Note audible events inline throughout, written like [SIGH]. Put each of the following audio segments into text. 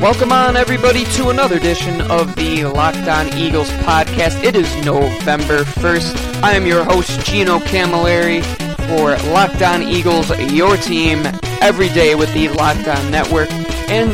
Welcome on, everybody, to another edition of the Locked On Eagles podcast. It is November 1st. I am your host, Gino Camilleri, for Locked On Eagles, your team, every day with the Locked On Network. And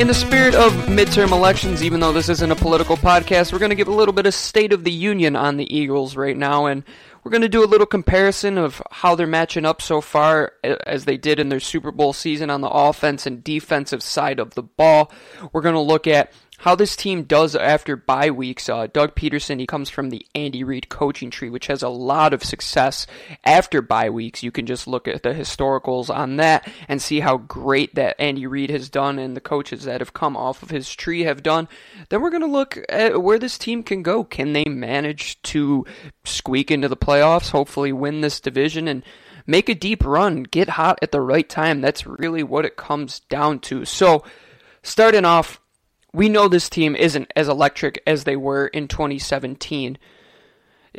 in the spirit of midterm elections, even though this isn't a political podcast, we're going to give a little bit of state of the union on the Eagles right now. And we're going to do a little comparison of how they're matching up so far as they did in their Super Bowl season on the offense and defensive side of the ball. We're going to look at how this team does after bye weeks. Uh, Doug Pederson, he comes from the Andy Reid coaching tree, which has a lot of success after bye weeks. You can just look at the historicals on that and see how great that Andy Reid has done and the coaches that have come off of his tree have done. Then we're going to look at where this team can go. Can they manage to squeak into the playoffs, hopefully win this division and make a deep run, get hot at the right time? That's really what it comes down to. So, starting off, we know this team isn't as electric as they were in 2017.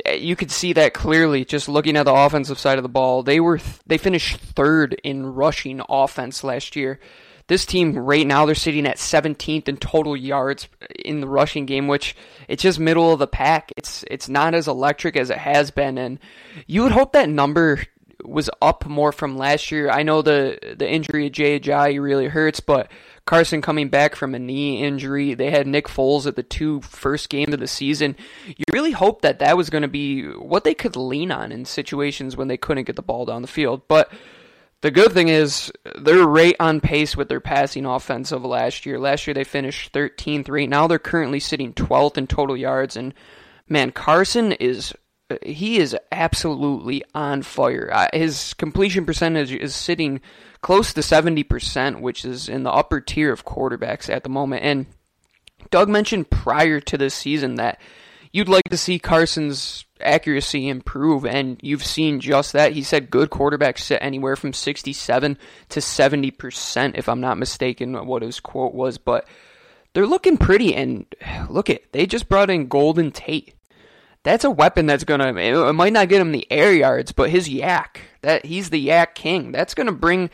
Eh, you could see that clearly just looking at the offensive side of the ball. They were th- they finished third in rushing offense last year. This team right now they're sitting at 17th in total yards in the rushing game, which it's just middle of the pack. It's it's not as electric as it has been, and you would hope that number was up more from last year. I know the the injury of Jay Ajayi really hurts, but Carson coming back from a knee injury. They had Nick Foles at the two first games of the season. You really hope that that was going to be what they could lean on in situations when they couldn't get the ball down the field. But the good thing is they're right on pace with their passing offense of last year. Last year they finished 13th. Right now they're currently sitting 12th in total yards. And man, Carson is he is absolutely on fire. Uh, his completion percentage is sitting close to 70%, which is in the upper tier of quarterbacks at the moment. And Doug mentioned prior to this season that you'd like to see Carson's accuracy improve, and you've seen just that. He said good quarterbacks sit anywhere from 67 to 70%, if I'm not mistaken, what his quote was. But they're looking pretty, and look at they just brought in Golden Tate. That's a weapon that's gonna. It might not get him the air yards, but his YAC that he's the YAC king. That's to bring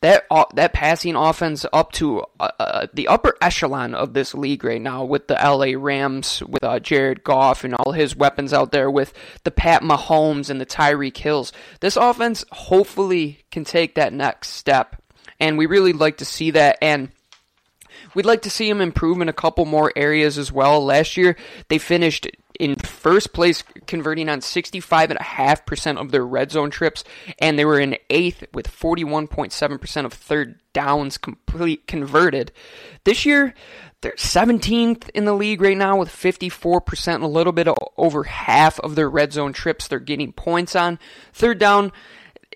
that uh, that passing offense up to uh, uh, the upper echelon of this league right now with the LA Rams, with uh, Jared Goff and all his weapons out there, with the Pat Mahomes and the Tyreek Hills. This offense hopefully can take that next step, and we really like to see that. And we'd like to see him improve in a couple more areas as well. Last year they finished in first place, converting on 65.5% of their red zone trips, and they were in eighth with 41.7% of third downs complete converted. This year, they're 17th in the league right now with 54%, a little bit over half of their red zone trips they're getting points on. Third down,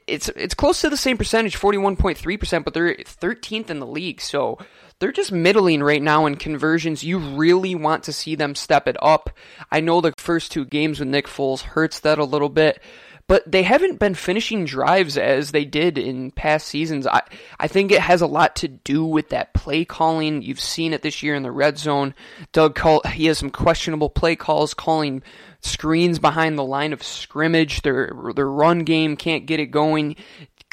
it's it's close to the same percentage, 41.3%, but they're 13th in the league. So they're just middling right now in conversions. You really want to see them step it up. I know the first two games with Nick Foles hurts that a little bit, but they haven't been finishing drives as they did in past seasons. I, I think it has a lot to do with that play calling. You've seen it this year in the red zone. Doug call he has some questionable play calls calling screens behind the line of scrimmage. Their their run game can't get it going.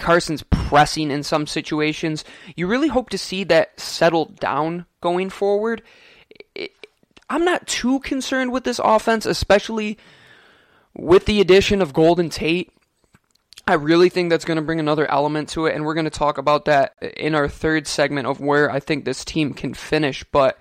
Carson's pressing in some situations. You really hope to see that settle down going forward. I'm not too concerned with this offense, especially with the addition of Golden Tate. I really think that's going to bring another element to it, and we're going to talk about that in our third segment of where I think this team can finish. But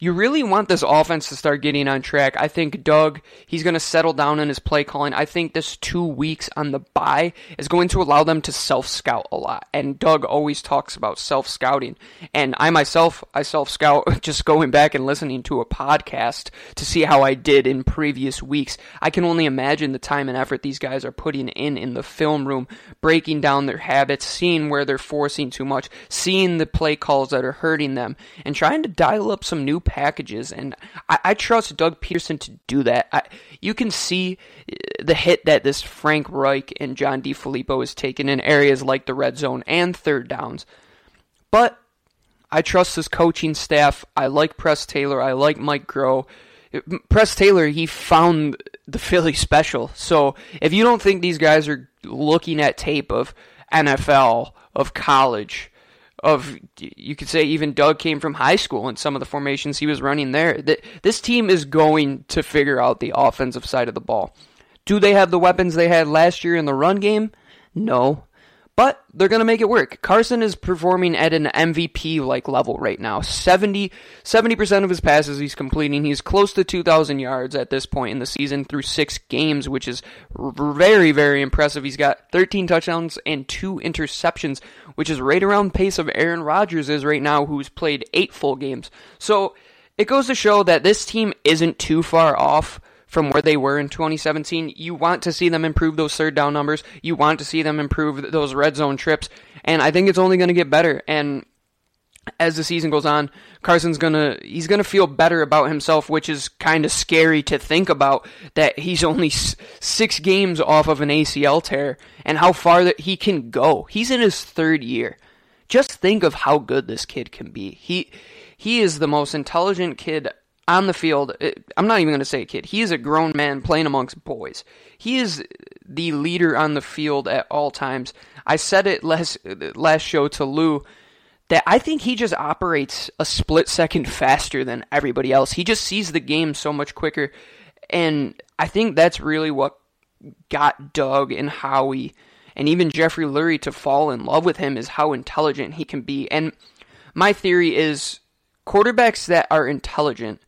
you really want this offense to start getting on track. I think Doug, he's going to settle down in his play calling. I think this two weeks on the bye is going to allow them to self scout a lot. And Doug always talks about self scouting. And I myself, I self scout [LAUGHS] just going back and listening to a podcast to see how I did in previous weeks. I can only imagine the time and effort these guys are putting in in the film room, breaking down their habits, seeing where they're forcing too much, seeing the play calls that are hurting them, and trying to dial up some new packages, and I, I trust Doug Pederson to do that. I, you can see uh, the hit that this Frank Reich and John DeFilippo has taken in areas like the red zone and third downs, but I trust his coaching staff. I like Press Taylor. I like Mike Groh. Press Taylor, he found the Philly special. So if you don't think these guys are looking at tape of NFL, of college, of you could say even Doug came from high school and some of the formations he was running there. This team is going to figure out the offensive side of the ball. Do they have the weapons they had last year in the run game? No. But they're going to make it work. Carson is performing at an MVP like level right now. 70, 70% of his passes he's completing. He's close to 2,000 yards at this point in the season through six games, which is very, very impressive. He's got 13 touchdowns and two interceptions, which is right around the pace of Aaron Rodgers is right now, who's played eight full games. So it goes to show that this team isn't too far off from where they were in 2017. You want to see them improve those third down numbers. You want to see them improve those red zone trips. And I think it's only going to get better. And as the season goes on, Carson's gonna he's gonna feel better about himself, which is kind of scary to think about. That he's only s- six games off of an ACL tear, and how far that he can go. He's in his third year. Just think of how good this kid can be. He he is the most intelligent kid on the field, uh, I'm not even going to say a kid. He is a grown man playing amongst boys. He is the leader on the field at all times. I said it last last show to Lou that I think he just operates a split second faster than everybody else. He just sees the game so much quicker, and I think that's really what got Doug and Howie and even Jeffrey Lurie to fall in love with him is how intelligent he can be. And my theory is quarterbacks that are intelligent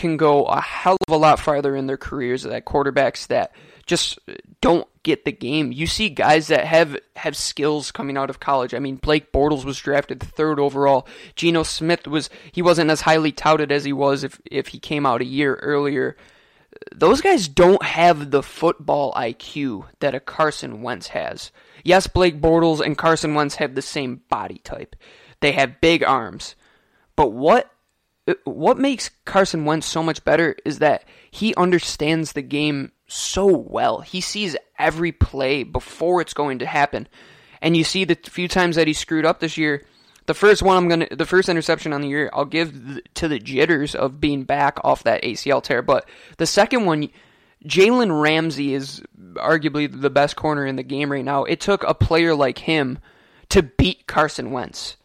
can go a hell of a lot farther in their careers than quarterbacks that just don't get the game. You see guys that have have skills coming out of college. I mean, Blake Bortles was drafted third overall. Geno Smith was he wasn't as highly touted as he was if if he came out a year earlier. Those guys don't have the football IQ that a Carson Wentz has. Yes, Blake Bortles and Carson Wentz have the same body type. They have big arms. But what Uh, what makes Carson Wentz so much better is that he understands the game so well. He sees every play before it's going to happen. And you see the few times that he screwed up this year, the first one I'm going to the first interception on the year, I'll give to the jitters of being back off that ACL tear, but the second one Jalen Ramsey is arguably the best corner in the game right now. It took a player like him to beat Carson Wentz.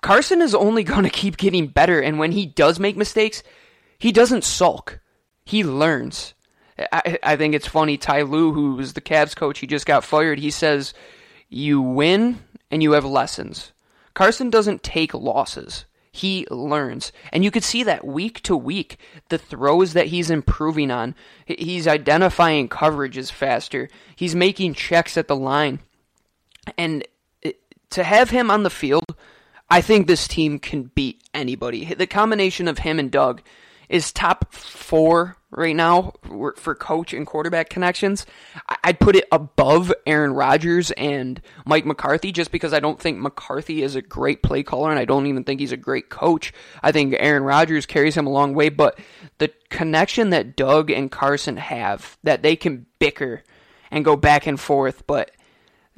Carson is only [LAUGHS] going to keep getting better, and when he does make mistakes, he doesn't sulk. He learns. I, I think it's funny. Ty Lue, who was the Cavs coach, he just got fired. He says, "You win and you have lessons." Carson doesn't take losses. He learns, and you could see that week to week. The throws that he's improving on, he's identifying coverages faster. He's making checks at the line, and to have him on the field I think this team can beat anybody. The combination of him and Doug is top four right now for coach and quarterback connections. I'd put it above Aaron Rodgers and Mike McCarthy just because I don't think McCarthy is a great play caller and I don't even think he's a great coach. I think Aaron Rodgers carries him a long way, but the connection that Doug and Carson have, that they can bicker and go back and forth, but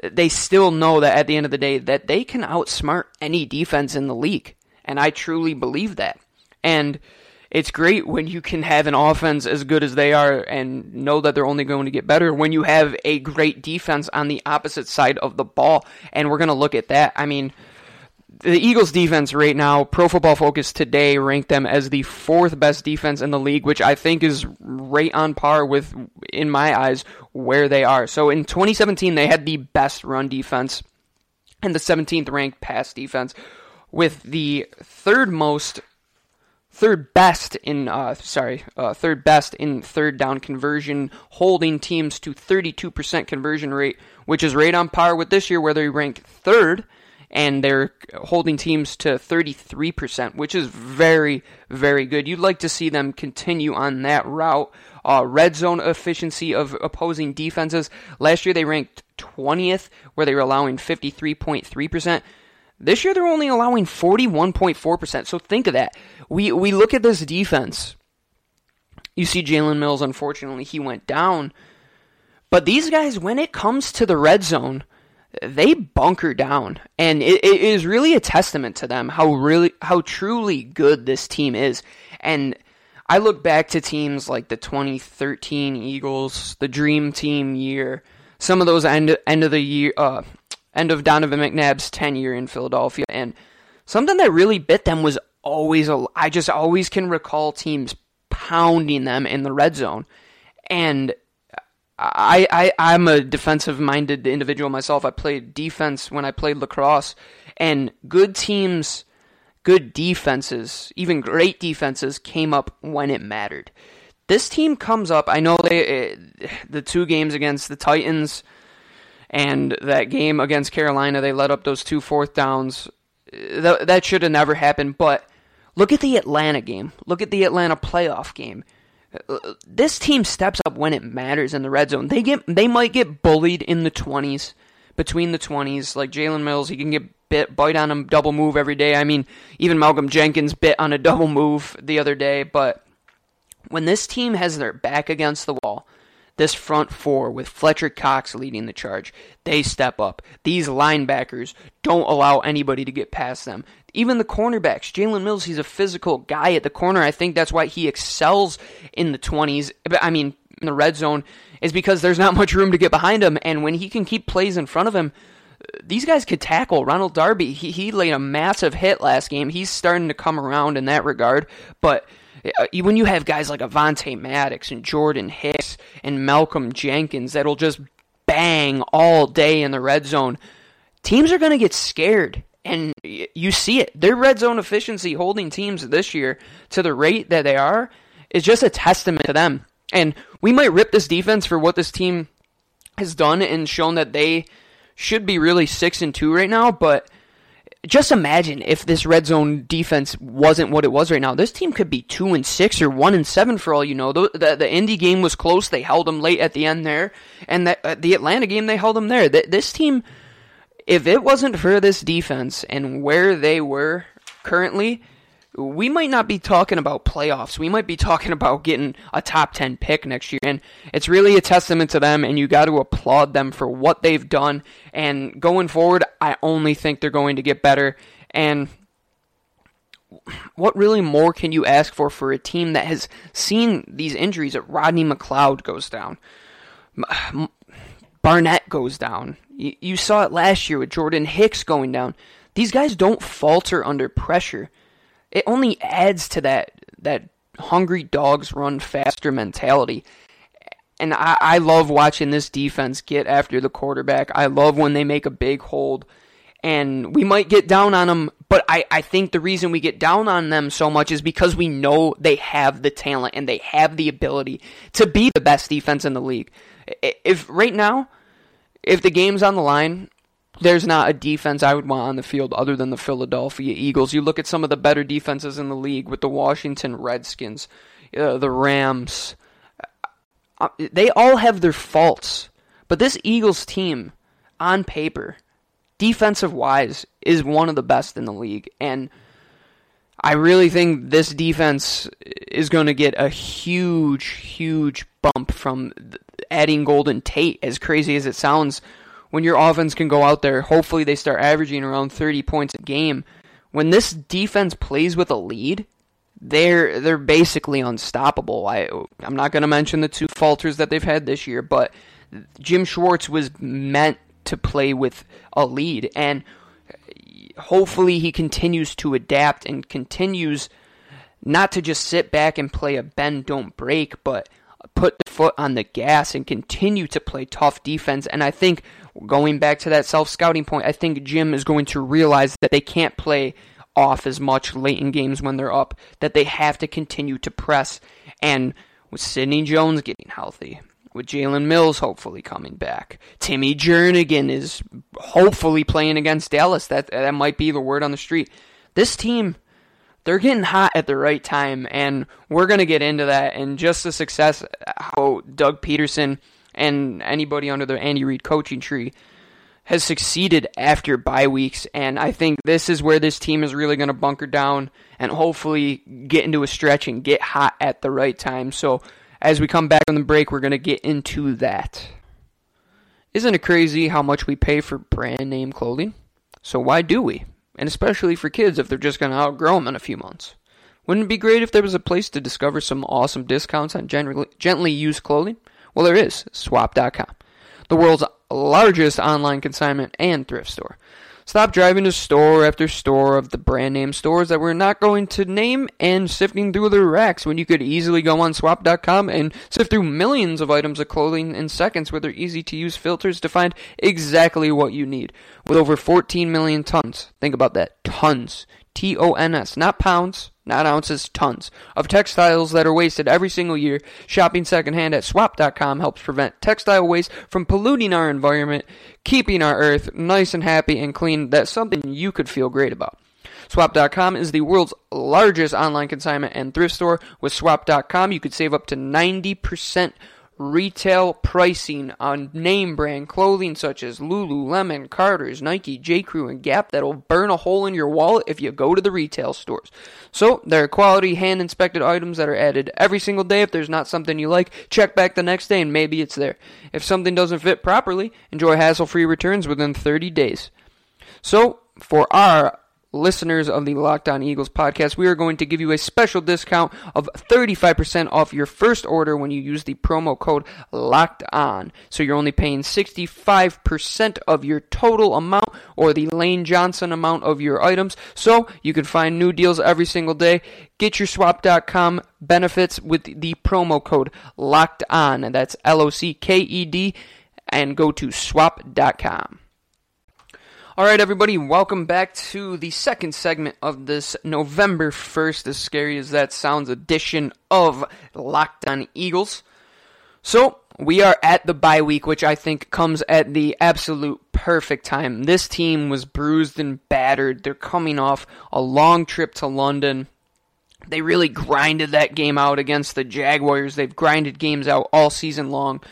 they still know that at the end of the day that they can outsmart any defense in the league. And I truly believe that. And it's great when you can have an offense as good as they are and know that they're only going to get better when you have a great defense on the opposite side of the ball. And we're going to look at that. I mean, the Eagles defense right now, Pro Football Focus today ranked them as the fourth best defense in the league, which I think is right on par with, in my eyes, where they are. So in 2017, they had the best run defense and the 17th ranked pass defense, with the third most, third best in, uh, sorry, uh, third best in third down conversion, holding teams to 32% conversion rate, which is right on par with this year where they rank third and they're holding teams to 33%, which is very, very good. You'd like to see them continue on that route. Uh, red zone efficiency of opposing defenses. Last year they ranked 20th, where they were allowing 53.3%. This year they're only allowing 41.4%. So think of that. We we look at this defense. You see Jalen Mills, unfortunately, he went down. But these guys, when it comes to the red zone, they bunker down, and it, it is really a testament to them how really how truly good this team is. And I look back to teams like the 2013 Eagles, the Dream Team year, some of those end end of the year, uh, end of Donovan McNabb's tenure in Philadelphia. And something that really bit them was always, a, I just always can recall teams pounding them in the red zone. And I, I I'm a defensive minded individual myself. I played defense when I played lacrosse, and good teams, good defenses, even great defenses came up when it mattered. This team comes up. I know they eh, the two games against the Titans and that game against Carolina, they let up those two fourth downs. Eh, that, that should have never happened. But look at the Atlanta game. Look at the Atlanta playoff game this team steps up when it matters in the red zone. They get they might get bullied in the twenties, between the twenties. Like Jalen Mills, he can get bit, bite on a double move every day. I mean, even Malcolm Jenkins bit on a [LAUGHS] double move the other day. But when this team has their back against the wall, this front four with Fletcher Cox leading the charge, they step up. These linebackers don't allow anybody to get past them. Even the cornerbacks, Jalen Mills, he's a physical guy at the corner. I think that's why he excels in the 20s. I mean, in the red zone, is because there's not [LAUGHS] much room to get behind him. And when he can keep plays in front of him, these guys could tackle. Ronald Darby, he, he laid a massive hit last game. He's starting to come around in that regard. But Uh, when you have guys like Avonte Maddox and Jordan Hicks and Malcolm Jenkins that'll just bang all day in the red zone, teams are going to get scared and you see it. Their red zone efficiency holding teams this year to the rate that they are is just a testament to them. And we might rip this defense for what this team has done and shown that they should be really 6 and 2 right now, but just imagine if this red zone defense wasn't what it was right now. This team could be 2 and 6 or 1 and 7 for all you know. The, the, the Indy game was close. They held them late at the end there. And the, uh, the Atlanta game, they held them there. The, this team if it wasn't for this defense and where they were currently, we might not be talking about playoffs. We might be talking about getting a top 10 pick next year. And it's really a testament to them, and you got to applaud them for what they've done. And going forward, I only think they're going to get better. And what really more can you ask for for a team that has seen these injuries? That Rodney McLeod goes down, Barnett goes down, you, you saw it last year with Jordan Hicks going down. These guys don't falter under pressure. It only adds to that that hungry dogs run faster mentality. And I, I love watching this defense get after the quarterback. I love when they make a big hold. And we might get down on them, but I, I think the reason we get down on them so much is because we know they have the talent and they have the ability to be the best defense in the league. If right now, if the game's on the line, there's not a defense I would want on the field other than the Philadelphia Eagles. You look at some of the better defenses in the league with the Washington Redskins, uh, the Rams. Uh, they all have their faults. But this Eagles team, on paper, defensive wise, is one of the best in the league. And I really think this defense is going to get a huge, huge bump from adding Golden Tate, as crazy as it sounds, when your offense can go out there, hopefully they start averaging around 30 points a game. When this defense plays with a lead, they're they're basically unstoppable. I I'm not going to mention the two falters that they've had this year, but Jim Schwartz was meant to play with a lead and hopefully he continues to adapt and continues not to just sit back and play a bend don't break, but put the foot on the gas and continue to play tough defense. And I think going back to that self scouting point, I think Jim is going to realize that they can't play off as much late in games when they're up, that they have to continue to press. And with Sidney Jones getting healthy, with Jalen Mills hopefully coming back, Timmy Jernigan is hopefully playing against Dallas. That that might be the word on the street. This team they're getting hot at the right time, and we're going to get into that and just the success how Doug Pederson and anybody under the Andy Reid coaching tree has succeeded after bye weeks, and I think this is where this team is really going to bunker down and hopefully get into a stretch and get hot at the right time. So as we come back from the break, we're going to get into that. Isn't it crazy how much we pay for brand name clothing? So why do we? and especially for kids if they're just going to outgrow them in a few months. Wouldn't it be great if there was a place to discover some awesome discounts on gently used clothing? Well, there is, swap.com. The world's largest online consignment and thrift store. Stop driving to store after store of the brand name stores that we're not going to name and sifting through the racks when you could easily go on swap.com and sift through millions of items of clothing in seconds with their easy to use filters to find exactly what you need. With over 14 million tons, think about that, tons, T O N S, not pounds, not ounces, tons of textiles that are wasted every single year. Shopping secondhand at swap.com helps prevent textile waste from polluting our environment, keeping our earth nice and happy and clean. That's something you could feel great about. Swap.com is the world's largest online consignment and thrift store. With Swap.com, you could save up to 90% retail pricing on name brand clothing such as Lululemon, Carter's, Nike, J. Crew, and Gap that'll burn a hole in your wallet if you go to the retail stores. So, there are quality hand inspected items that are added every single day. If there's not something you like, check back the next day and maybe it's there. If something doesn't fit properly, enjoy hassle free returns within 30 days. So, for our listeners of the Locked On Eagles podcast, we are going to give you a special discount of 35% off your first order when you use the promo code Locked On. So you're only paying 65% of your total amount or the Lane Johnson amount of your items. So you can find new deals every single day. Get your swap.com benefits with the promo code Locked On. That's L O C K E D. And go to swap.com. All right, everybody, welcome back to the second segment of this November 1st, as scary as that sounds, edition of Locked On Eagles. So, we are at the bye week, which I think comes at the absolute perfect time. This team was bruised and battered. They're coming off a long trip to London. They really grinded that game out against the Jaguars. They've grinded games out all season long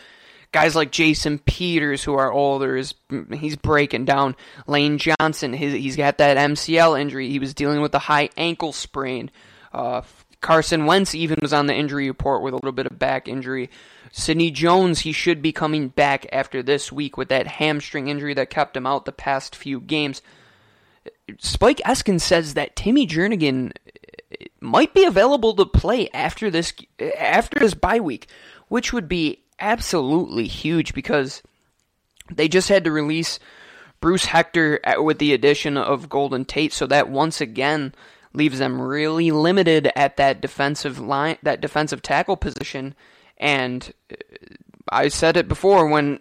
guys like Jason Peters who are older is he's breaking down. Lane Johnson, his, he's got that MCL injury. He was dealing with a high ankle sprain. Uh, Carson Wentz even was on the injury report with a little bit of back injury. Sidney Jones, he should be coming back after this week with that hamstring injury that kept him out the past few games. Spike Eskin says that Timmy Jernigan might be available to play after this after this bye week, which would be absolutely huge because they just had to release Bruce Hector with the addition of Golden Tate, so that once again leaves them really limited at that defensive line, that defensive tackle position. And uh, I said it before when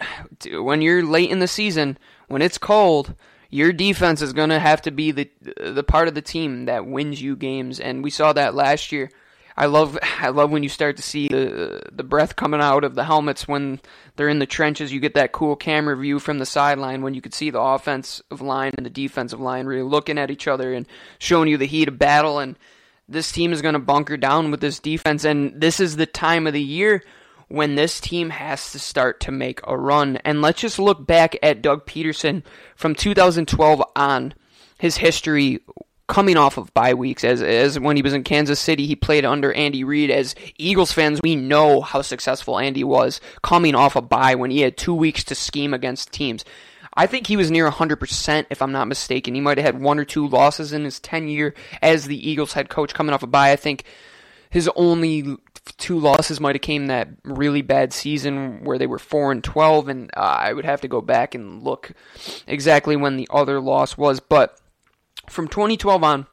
when you're late in the season, when it's cold, your defense is going to have to be the the part of the team that wins you games, and we saw that last year. I love I love when you start to see the the breath coming out of the helmets when they're in the trenches. You get that cool camera view from the sideline when you could see the offensive line and the defensive line really looking at each other and showing you the heat of battle. And this team is going to bunker down with this defense. And this is the time of the year when this team has to start to make a run. And let's just look back at Doug Pederson from 2012 on his history coming off of bye weeks. As as when he was in Kansas City he played under Andy Reid. As Eagles fans we know how successful Andy was coming off a bye when he had 2 weeks to scheme against teams. I think he was near 100% if I'm not mistaken. He might have had one or two losses in his tenure as the Eagles head coach coming off a bye. I think his only two losses might have came that really bad season where they were 4 and 12 and uh, I would have to go back and look exactly when the other loss was but from 2012 on,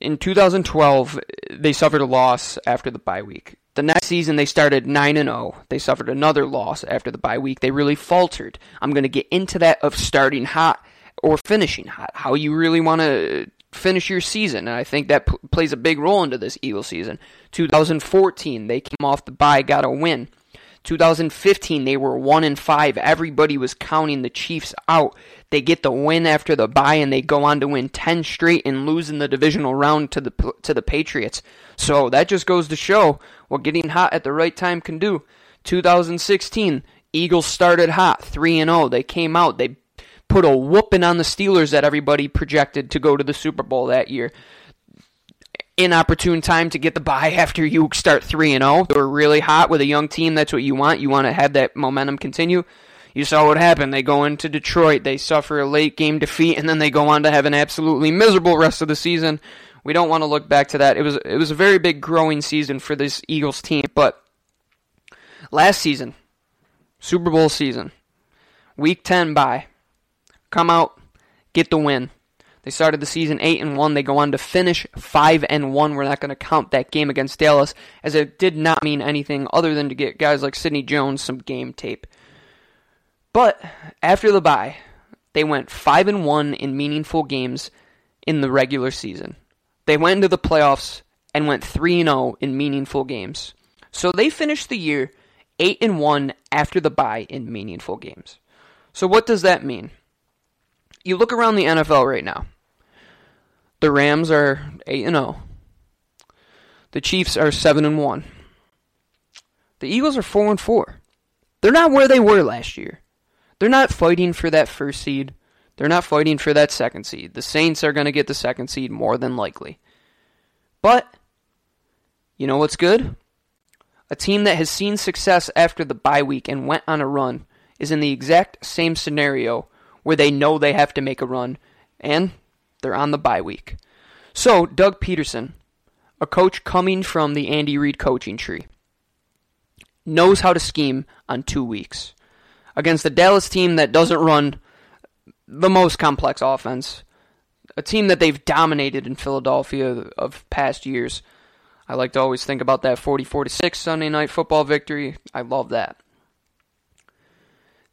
in 2012, they suffered a loss after the bye week. The next season, they started 9 and 0. They suffered another loss after the bye week. They really faltered. I'm going to get into that of starting hot or finishing hot, how you really want to finish your season. And I think that p- plays a big role into this Eagle season. 2014, they came off the bye, got a win. 2015 they were 1 and 5. Everybody was counting the Chiefs out. They get the win after the bye and they go on to win 10 straight and lose in the divisional round to the to the Patriots. So that just goes to show what getting hot at the right time can do. 2016 Eagles started hot, 3 and 0. They came out. They put a whooping on the Steelers that everybody projected to go to the Super Bowl that year inopportune time to get the bye [LAUGHS] after you start 3 and 0. They were really hot with a young team. That's what you want. You want to have that momentum continue. You saw what happened. They go into Detroit, they suffer a late game defeat, and then they go on to have an absolutely miserable rest of the season. We don't want to look back to that. It was it was a very big growing season for this Eagles team, but last season, Super Bowl season, Week 10 bye. Come out, get the win. They started the season 8 and 1. They go on to finish 5 and 1. We're not going to count that game against Dallas as it did not mean anything other than to get guys like Sidney Jones some game tape. But after the bye, they went 5 and 1 in meaningful games in the regular season. They went into the playoffs and went 3 and 0 in meaningful games. So they finished the year 8 and 1 after the bye in meaningful games. So what does that mean? You look around the NFL right now. The Rams are 8 and 0. The Chiefs are 7 and 1. The Eagles are 4 and 4. They're not where they were last year. They're not fighting for that first seed. They're not fighting for that second seed. The Saints are going to get the second seed more than likely. But you know what's good? A team that has seen success after the bye week and went on a run is in the exact same scenario where they know they have to make a run and they're on the bye week. So, Doug Pederson, a coach coming from the Andy Reid coaching tree, knows how to scheme on two weeks. Against the Dallas team that doesn't run the most complex offense, a team that they've dominated in Philadelphia of past years. I like to always think about that 44 to 6 Sunday night football victory. I love that.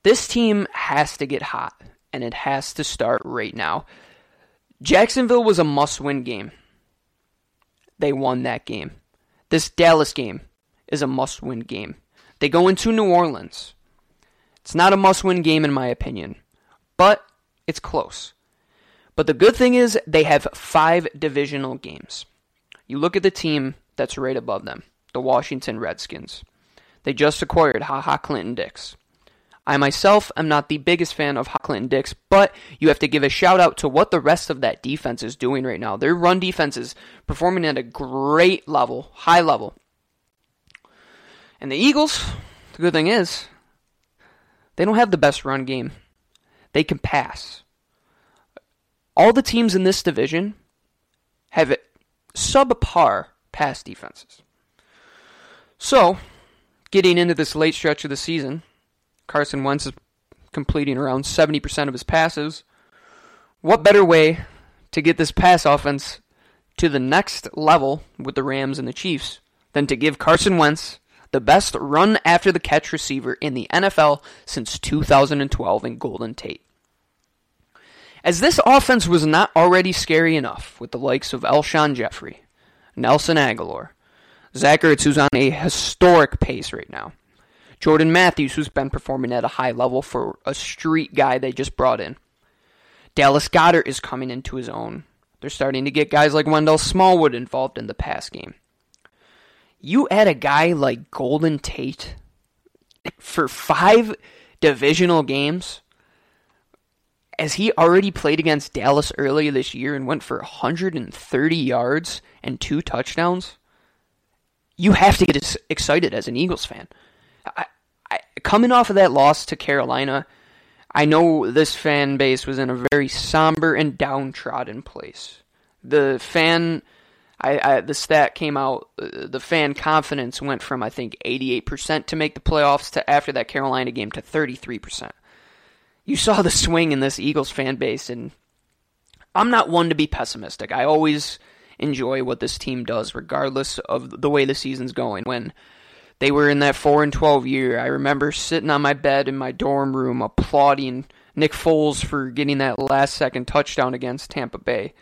This team has to get hot, and it has to start right now. Jacksonville was a must win game. They won that game. This Dallas game is a must win game. They go into New Orleans. It's not a must win game, in my opinion, but it's close. But the good thing is they have five divisional games. You look at the team that's right above them, the Washington Redskins. They just acquired Ha Ha Clinton Dix. I myself am not the biggest fan of Clinton Dix, but you have to give a shout out to what the rest of that defense is doing right now. Their run defense is performing at a great level, high level. And the Eagles, the good thing is, they don't have the best run game. They can pass. All the teams in this division have subpar pass defenses. So, getting into this late stretch of the season, Carson Wentz is completing around 70% of his passes. What better way to get this pass offense to the next level with the Rams and the Chiefs than to give Carson Wentz the best run after the catch receiver in the NFL since 2012 in Golden Tate? As this offense was not already scary enough with the likes of Alshon Jeffery, Nelson Agholor, Zach Ertz, who's on a historic pace right now, Jordan Matthews, who's been performing at a high level for a street guy they just brought in. Dallas Goedert is coming into his own. They're starting to get guys like Wendell Smallwood involved in the pass game. You add a guy like Golden Tate for five divisional games as he already played against Dallas earlier this year and went for 130 yards and two touchdowns, you have to get excited as an Eagles fan. I, I, coming off of that loss to Carolina, I know this fan base was in a very somber and downtrodden place. The fan, I, I the stat came out. Uh, the fan confidence went from I think 88% to make the playoffs to after that Carolina game to 33% you saw the swing in this Eagles fan base, and I'm not one to be pessimistic. I always enjoy what this team does, regardless of the way the season's going. When they were in that 4 and 12 year, I remember sitting on my bed in my dorm room applauding Nick Foles for getting that last second touchdown against Tampa Bay.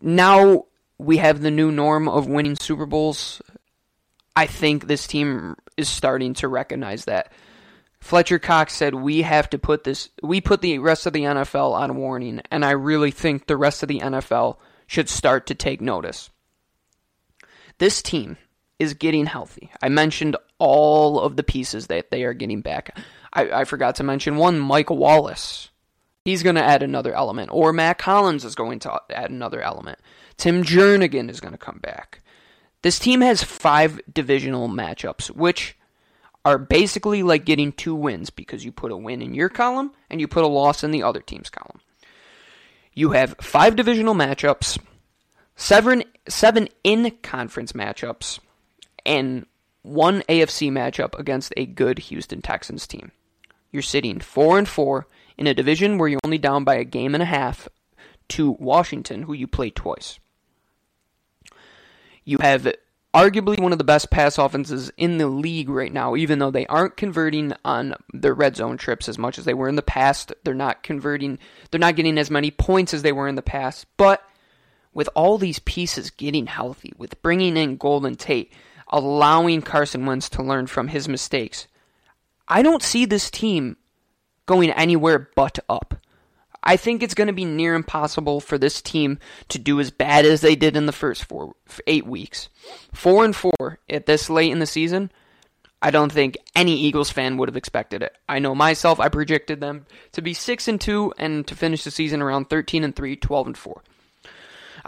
Now we have the new norm of winning Super Bowls. I think this team is starting to recognize that. Fletcher Cox said we have to put this we put the rest of the NFL on warning and I really think the rest of the NFL should start to take notice. This team is getting healthy. I mentioned all of the pieces that they are getting back. I, I forgot to mention one, Mike Wallace. He's going to add another element. Or Mack Hollins is going to add another element. Tim Jernigan is going to come back. This team has five divisional matchups, which are basically like getting two wins because you put a win in your column and you put a loss in the other team's column. You have five divisional matchups, seven seven in conference matchups, and one AFC matchup against a good Houston Texans team. you're sitting 4 and 4 in a division where you're only down by a game and a half to Washington, who you play twice. You have arguably one of the best pass offenses in the league right now, even though they aren't converting on their red zone trips as much as they were in the past. They're not converting, they're not getting as many points as they were in the past. But with all these pieces getting healthy, with bringing in Golden Tate, allowing Carson Wentz to learn from his mistakes, I don't see this team going anywhere but up. I think it's going to be near impossible for this team to do as bad as they did in the first four, eight weeks. Four and four at this late in the season. I don't think any Eagles fan would have expected it. I know myself, I projected them to be 6 and 2 and to finish the season around 13 and 3, 12 and 4.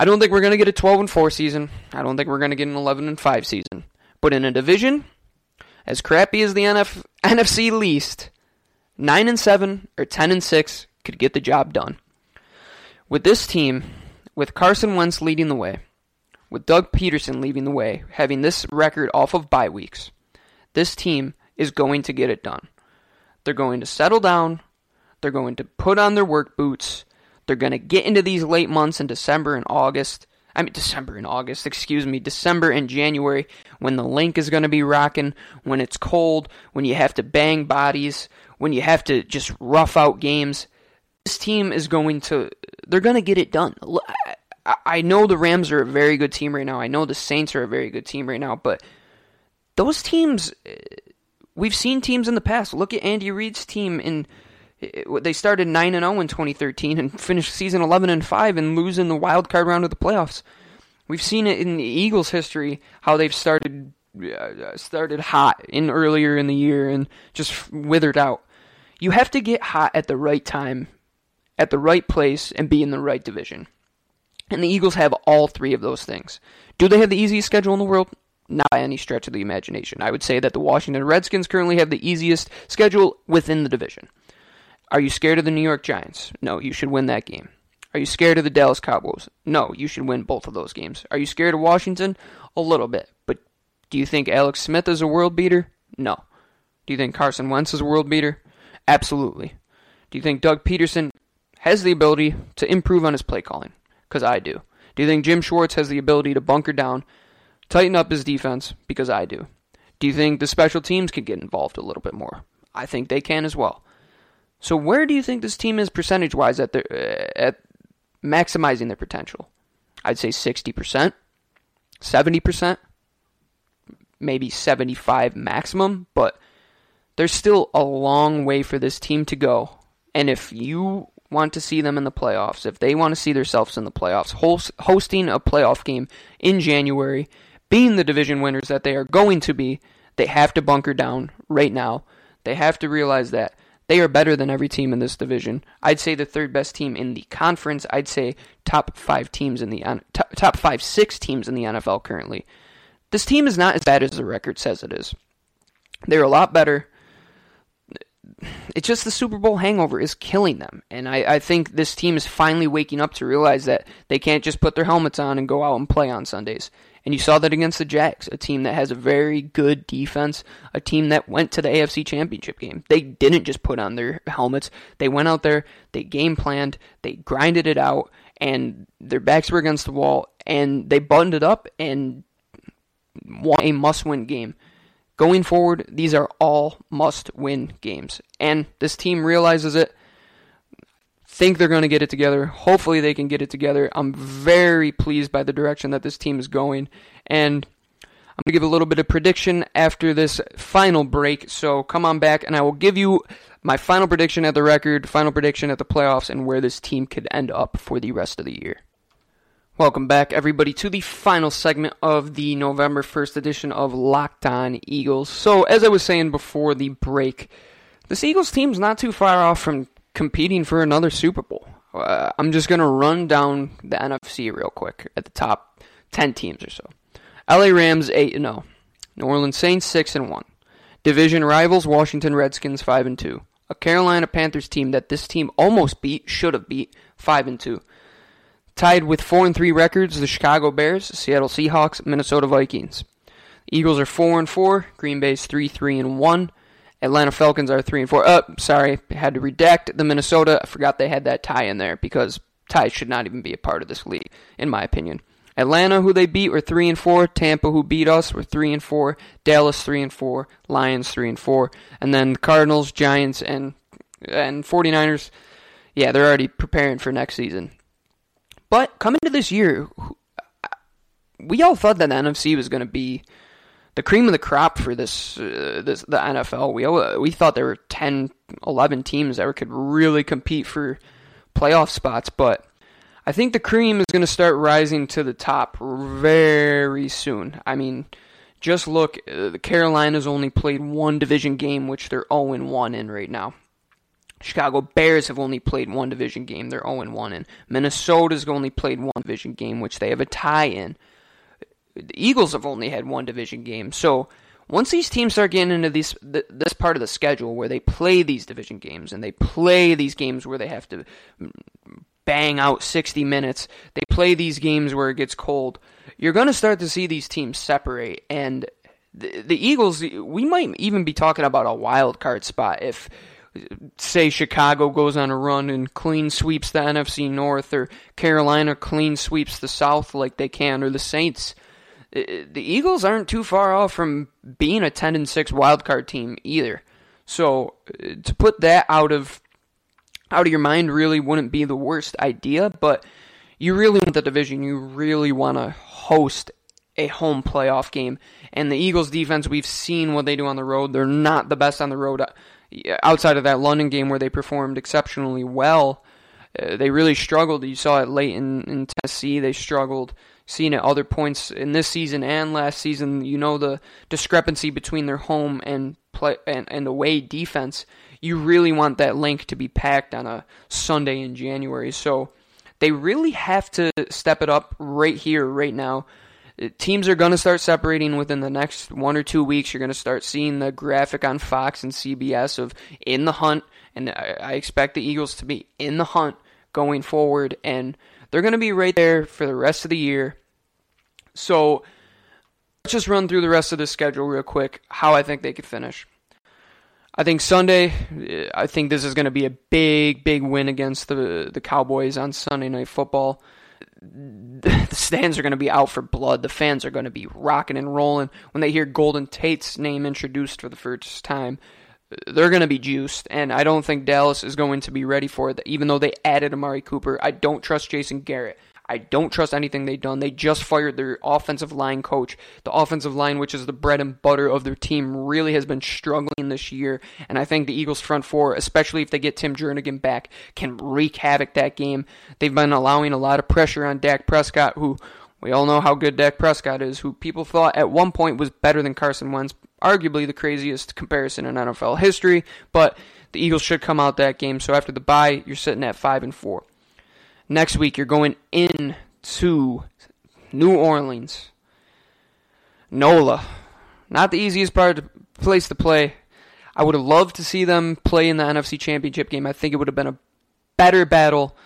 I don't think we're going to get a 12 and 4 season. I don't think we're going to get an 11 and 5 season. But in a division as crappy as the NF- NFC least, 9 and 7 or 10 and 6 could get the job done. With this team, with Carson Wentz leading the way, with Doug Pederson leading the way, having this record off of bye weeks, this team is going to get it done. They're going to settle down. They're going to put on their work boots. They're going to get into these late months in December and August. I mean, December and August, excuse me, December and January, when the Linc is going to be rocking, when it's cold, when you have to bang bodies, when you have to just rough out games this team is going to they're going to get it done. I know the Rams are a very good team right now. I know the Saints are a very good team right now, but those teams eh, we've seen teams in the past. Look at Andy Reid's team in they started 9 and 0 in 2013 and finished season 11 and 5 and losing the wild card round of the playoffs. We've seen it in the Eagles history how they've started uh, started hot in earlier in the year and just withered out. You have to get hot at the right time at the right place and be in the right division. And the Eagles have all three of those things. Do they have the easiest schedule in the world? Not by any stretch of the imagination. I would say that the Washington Redskins currently have the easiest schedule within the division. Are you scared of the New York Giants? No, you should win that game. Are you scared of the Dallas Cowboys? No, you should win both of those games. Are you scared of Washington? A little bit. But do you think Alex Smith is a world beater? No. Do you think Carson Wentz is a world beater? Absolutely. Do you think Doug Pederson has the ability to improve on his play calling? Because I do. Do you think Jim Schwartz has the ability to bunker down, tighten up his defense? Because I do. Do you think the special teams could get involved a little bit more? I think they can as well. So where do you think this team is percentage wise at their uh, at maximizing their potential? I'd say 60%, 70%, maybe 75 maximum, but there's still a long way for this team to go. And if you want to see them in the playoffs, if they want to see themselves in the playoffs, host, hosting a playoff game in January, being the division winners that they are going to be, they have to bunker down right now. They have to realize that they are better than every team in this division. I'd say the third best team in the conference. I'd say top five teams in the top, five six teams in the NFL currently. This team is not as bad as the record says it is. They're a lot better it's just the Super Bowl hangover is killing them. And I, I think this team is finally waking up to realize that they can't just put their helmets on and go out and play on Sundays. And you saw that against the Jags, a team that has a very good defense, a team that went to the AFC Championship game. They didn't just put on their helmets. They went out there, they game planned, they grinded it out, and their backs were against the wall, and they buttoned it up and won a must win game. Going forward, these are all must win games. And this team realizes it. Think they're going to get it together. Hopefully, they can get it together. I'm very pleased by the direction that this team is going. And I'm going to give a little bit of prediction after this final break. So come on back, and I will give you my final prediction at the record, final prediction at the playoffs, and where this team could end up for the rest of the year. Welcome back, everybody, to the final segment of the November 1st edition of Locked On Eagles. So, as I was saying before the break, this Eagles team's not too far off from competing for another Super Bowl. Uh, I'm just going to run down the NFC real quick at the top 10 teams or so. LA Rams 8 0. New Orleans Saints 6 and 1. Division rivals Washington Redskins 5 and 2. A Carolina Panthers team that this team almost beat, should have beat 5 and 2. Tied with 4 and 3 records, the Chicago Bears, Seattle Seahawks, Minnesota Vikings. Eagles are 4 and 4, Green Bay's 3 3 and 1, Atlanta Falcons are three and four. Oh, sorry, had to redact the Minnesota. I forgot they had that tie in there because ties should not even be a part of this league, in my opinion. Atlanta, who they beat, were three and four. Tampa, who beat us, were three and four. Dallas, three and four. Lions, three and four. And then Cardinals, Giants, and and 49ers. Yeah, they're already preparing for next season. But coming to this year, we all thought that the NFC was going to be the cream of the crop for this uh, this the NFL. We we thought there were 10, 11 teams that could really compete for playoff spots, but I think the cream is going to start rising to the top very soon. I mean, just look, uh, the Carolinas only played one division game, which they're 0 1 in right now. Chicago Bears have only played one division game, they're 0 1 in. Minnesota's only played one division game, which they have a tie in the Eagles have only had one division game. So once these teams start getting into these this part of the schedule where they play these division games and they play these games where they have to bang out 60 minutes, they play these games where it gets cold. You're going to start to see these teams separate and the, the Eagles we might even be talking about a wild card spot if say Chicago goes on a run and clean sweeps the NFC North or Carolina clean sweeps the South like they can or the Saints the Eagles aren't too far off from being a 10 and 6 wild card team either. So uh, to put that out of out of your mind really wouldn't be the worst idea, but you really want the division. You really want to host a home playoff game. And the Eagles defense, we've seen what they do on the road. They're not the best on the road outside of that London game where they performed exceptionally well. Uh, they really struggled. You saw it late in, in Tennessee. They struggled seen at other points in this season and last season. You know the discrepancy between their home and play and, and away defense. You really want that Linc to be packed on a Sunday in January. So they really have to step it up right here, right now. Teams are going to start separating within the next one or two weeks. You're going to start seeing the graphic on Fox and CBS of in the hunt, and I expect the Eagles to be in the hunt going forward. And they're going to be right there for the rest of the year. So let's just run through the rest of the schedule real quick, how I think they could finish. I think Sunday, I think this is going to be a big, big win against the the Cowboys on Sunday Night Football. The stands are going to be out for blood. The fans are going to be rocking and rolling when they hear Golden Tate's name introduced for the first time they're going to be juiced, and I don't think Dallas is going to be ready for it. Even though they added Amari Cooper, I don't trust Jason Garrett. I don't trust anything they've done. They just fired their offensive line coach. The offensive line, which is the bread and butter of their team, really has been struggling this year. And I think the Eagles' front four, especially if they get Tim Jernigan back, can wreak havoc that game. They've been allowing a lot of pressure on Dak Prescott, who we all know how good Dak Prescott is, who people thought at one point was better than Carson Wentz, arguably the craziest comparison in NFL history, but the Eagles should come out that game. So after the bye, you're sitting at 5 and 4. Next week you're going in to New Orleans. NOLA. Not the easiest part of place to play. I would have loved to see them play in the NFC Championship game. I think it would have been a better battle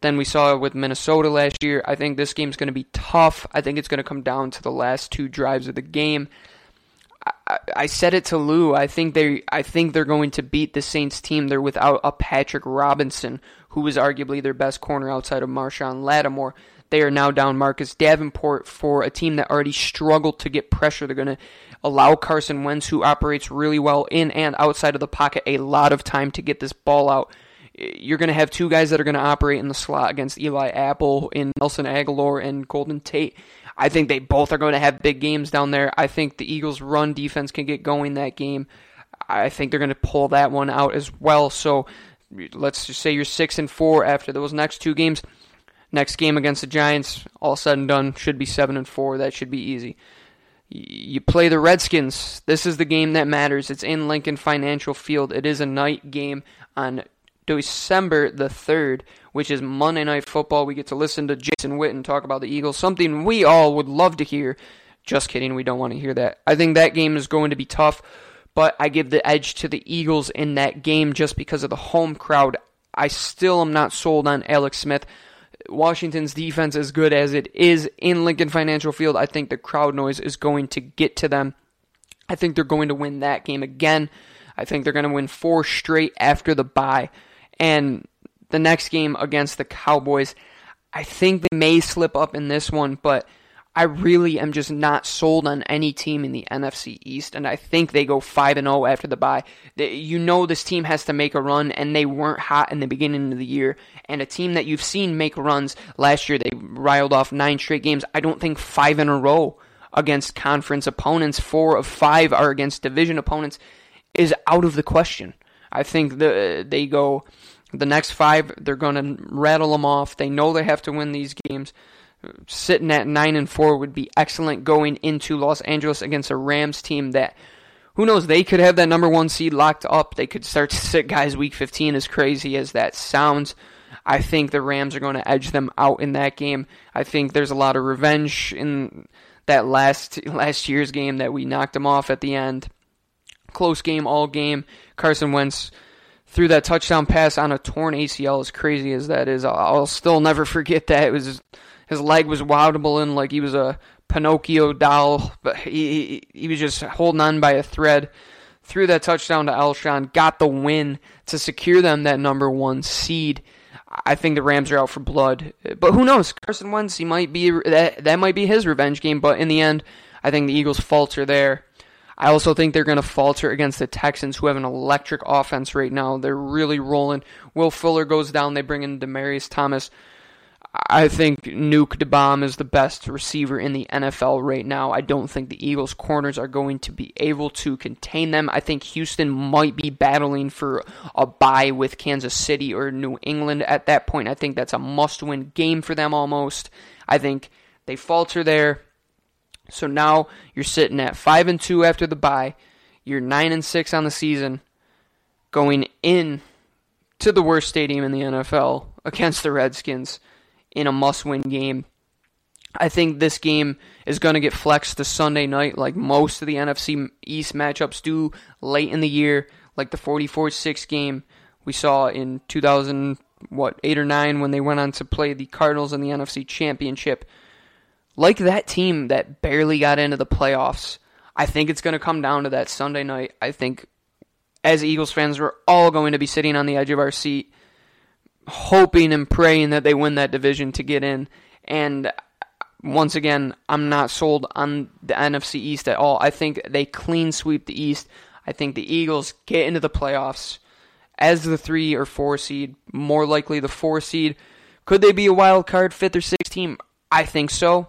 than we saw with Minnesota last year. I think this game's going to be tough. I think it's going to come down to the last two drives of the game. I, I said it to Lou. I think they I think they're going to beat the Saints team. They're without a Patrick Robinson, who was arguably their best corner outside of Marshon Lattimore. They are now down Marcus Davenport for a team that already struggled to get pressure. They're going to allow Carson Wentz, who operates really well in and outside of the pocket, a lot of time to get this ball out you're going to have two guys that are going to operate in the slot against Eli Apple in Nelson Agholor and Golden Tate. I think they both are going to have big games down there. I think the Eagles' run defense can get going that game. I think they're going to pull that one out as well. So let's just say you're six and four after those next two games. Next game against the Giants, all said and done, should be seven and four. That should be easy. You play the Redskins. This is the game that matters. It's in Lincoln Financial Field. It is a night game on December the 3rd, which is Monday Night Football. We get to listen to Jason Witten talk about the Eagles, something we all would love to hear. Just kidding, we don't want to hear that. I think that game is going to be tough, but I give the edge to the Eagles in that game just because of the home crowd. I still am not sold on Alex Smith. Washington's defense, as good as it is in Lincoln Financial Field, I think the crowd noise is going to get to them. I think they're going to win that game again. I think they're going to win four straight after the bye. And the next game against the Cowboys, I think they may slip up in this one, but I really am just not sold on any team in the NFC East, and I think they go five and zero oh after the bye. You know this team has to make a run, and they weren't hot in the beginning of the year. And a team that you've seen make runs last year, they riled off nine straight games. I don't think five in a row against conference opponents, four of five are against division opponents, is out of the question. I think the they go the next five, they're going to rattle them off. They know they have to win these games sitting at nine and four would be excellent going into Los Angeles against a Rams team that who knows they could have that number one seed locked up. They could start to sit guys week 15 as crazy as that sounds. I think the Rams are going to edge them out in that game. I think there's a lot of revenge in that last last year's game that we knocked them off at the end. Close game all game. Carson Wentz threw that touchdown pass on a torn ACL as crazy as that is. I'll still never [LAUGHS] forget that. It was his leg was wobbling like he was a Pinocchio doll, but he, he, he was just holding on by a thread. Threw that touchdown to Alshon, got the win to secure them that number one seed. I think the Rams are out for blood, but who knows? Carson Wentz, he might be that that might be his revenge game. But in the end, I think the Eagles falter there. I also think they're going to falter against the Texans, who have an electric offense right now. They're really rolling. Will Fuller goes down. They bring in Demaryius Thomas. I think Nuke DeBomb is the best receiver in the NFL right now. I don't think the Eagles' corners are going to be able to contain them. I think Houston might be battling for a bye with Kansas City or New England at that point. I think that's a must win game for them almost. I think they falter there. So now you're sitting at 5 and 2 after the bye. You're 9 and 6 on the season going in to the worst stadium in the NFL against the Redskins in a must win game. I think this game is going to get flexed to Sunday night, like most of the NFC East matchups do late in the year, like the 44 6 game we saw in 2000, what, 8 or 9 when they went on to play the Cardinals in the NFC Championship. Like that team that barely got into the playoffs, I think it's going to come down to that Sunday night. I think as Eagles fans, we're all going to be sitting on the edge of our seat hoping and praying that they win that division to get in. And uh, once again, I'm not sold on the NFC East at all. I think they clean sweep the East. I think the Eagles get into the playoffs as the three or four seed, more likely the four seed. Could they be a wild card, fifth or sixth team? I think so.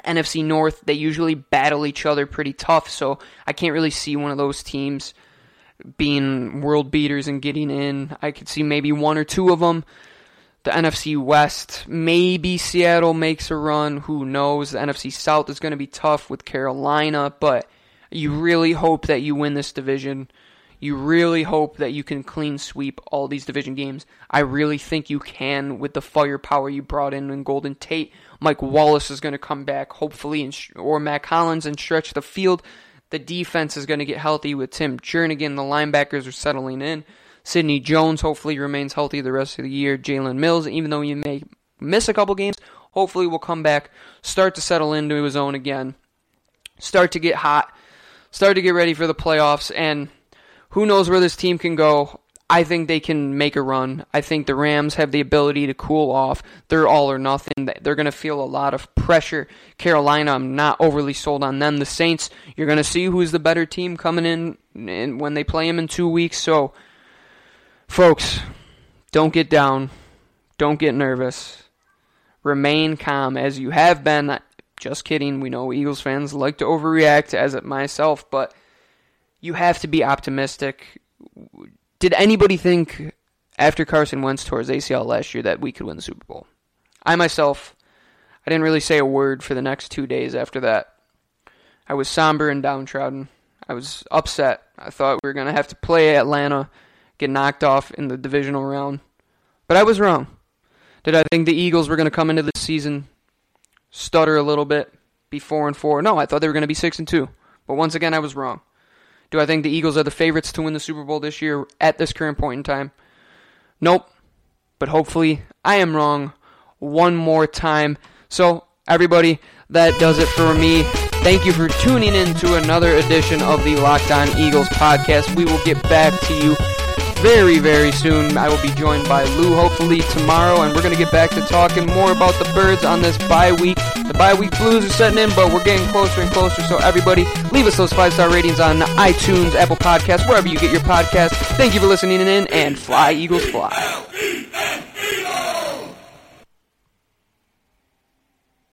NFC North, they usually battle each other pretty tough, so I can't really see one of those teams being world beaters and getting in. I could see maybe one or two of them. The NFC West, maybe Seattle makes a run. Who knows? The NFC South is going to be tough with Carolina, but you really hope that you win this division. You really hope that you can clean sweep all these division games. I really think you can with the firepower you brought in in Golden Tate. Mike Wallace is going to come back, hopefully, or Mack Hollins and stretch the field. The defense is going to get healthy with Tim Jernigan. The linebackers are settling in. Sidney Jones hopefully remains healthy the rest of the year. Jalen Mills, even though he may miss a couple games, hopefully will come back, start to settle into his own again, start to get hot, start to get ready for the playoffs, and who knows where this team can go. I think they can make a run. I think the Rams have the ability to cool off. They're all or nothing. They're going to feel a lot of pressure. Carolina, I'm not overly sold on them. The Saints, you're going to see who's the better team coming in when they play them in two weeks. So, folks, don't get down. Don't get nervous. Remain calm as you have been. Just kidding. We know Eagles fans like to overreact, as myself, but you have to be optimistic did anybody think after Carson Wentz tore his ACL last year that we could win the Super Bowl? I myself, I didn't really say a word for the next two days after that. I was somber and downtrodden. I was upset. I thought we were going to have to play Atlanta, get knocked off in the divisional round. But I was wrong. Did I think the Eagles were going to come into the season, stutter a little bit, be four and four? No, I thought they were going to be six and two. But once again, I was wrong. Do I think the Eagles are the favorites to win the Super Bowl this year at this current point in time? Nope. But hopefully I am wrong one more time. So, everybody, that does it for me. Thank you for tuning in to another edition of the Locked On Eagles podcast. We will get back to you very, very soon. I will be joined by Lou hopefully tomorrow, and we're going to get back to talking more about the birds on this bye week. The bye week blues are setting in, but we're getting closer and closer. So, everybody, leave us those five star ratings on iTunes, Apple Podcasts, wherever you get your podcast. Thank you for listening in, and fly, Eagles, fly.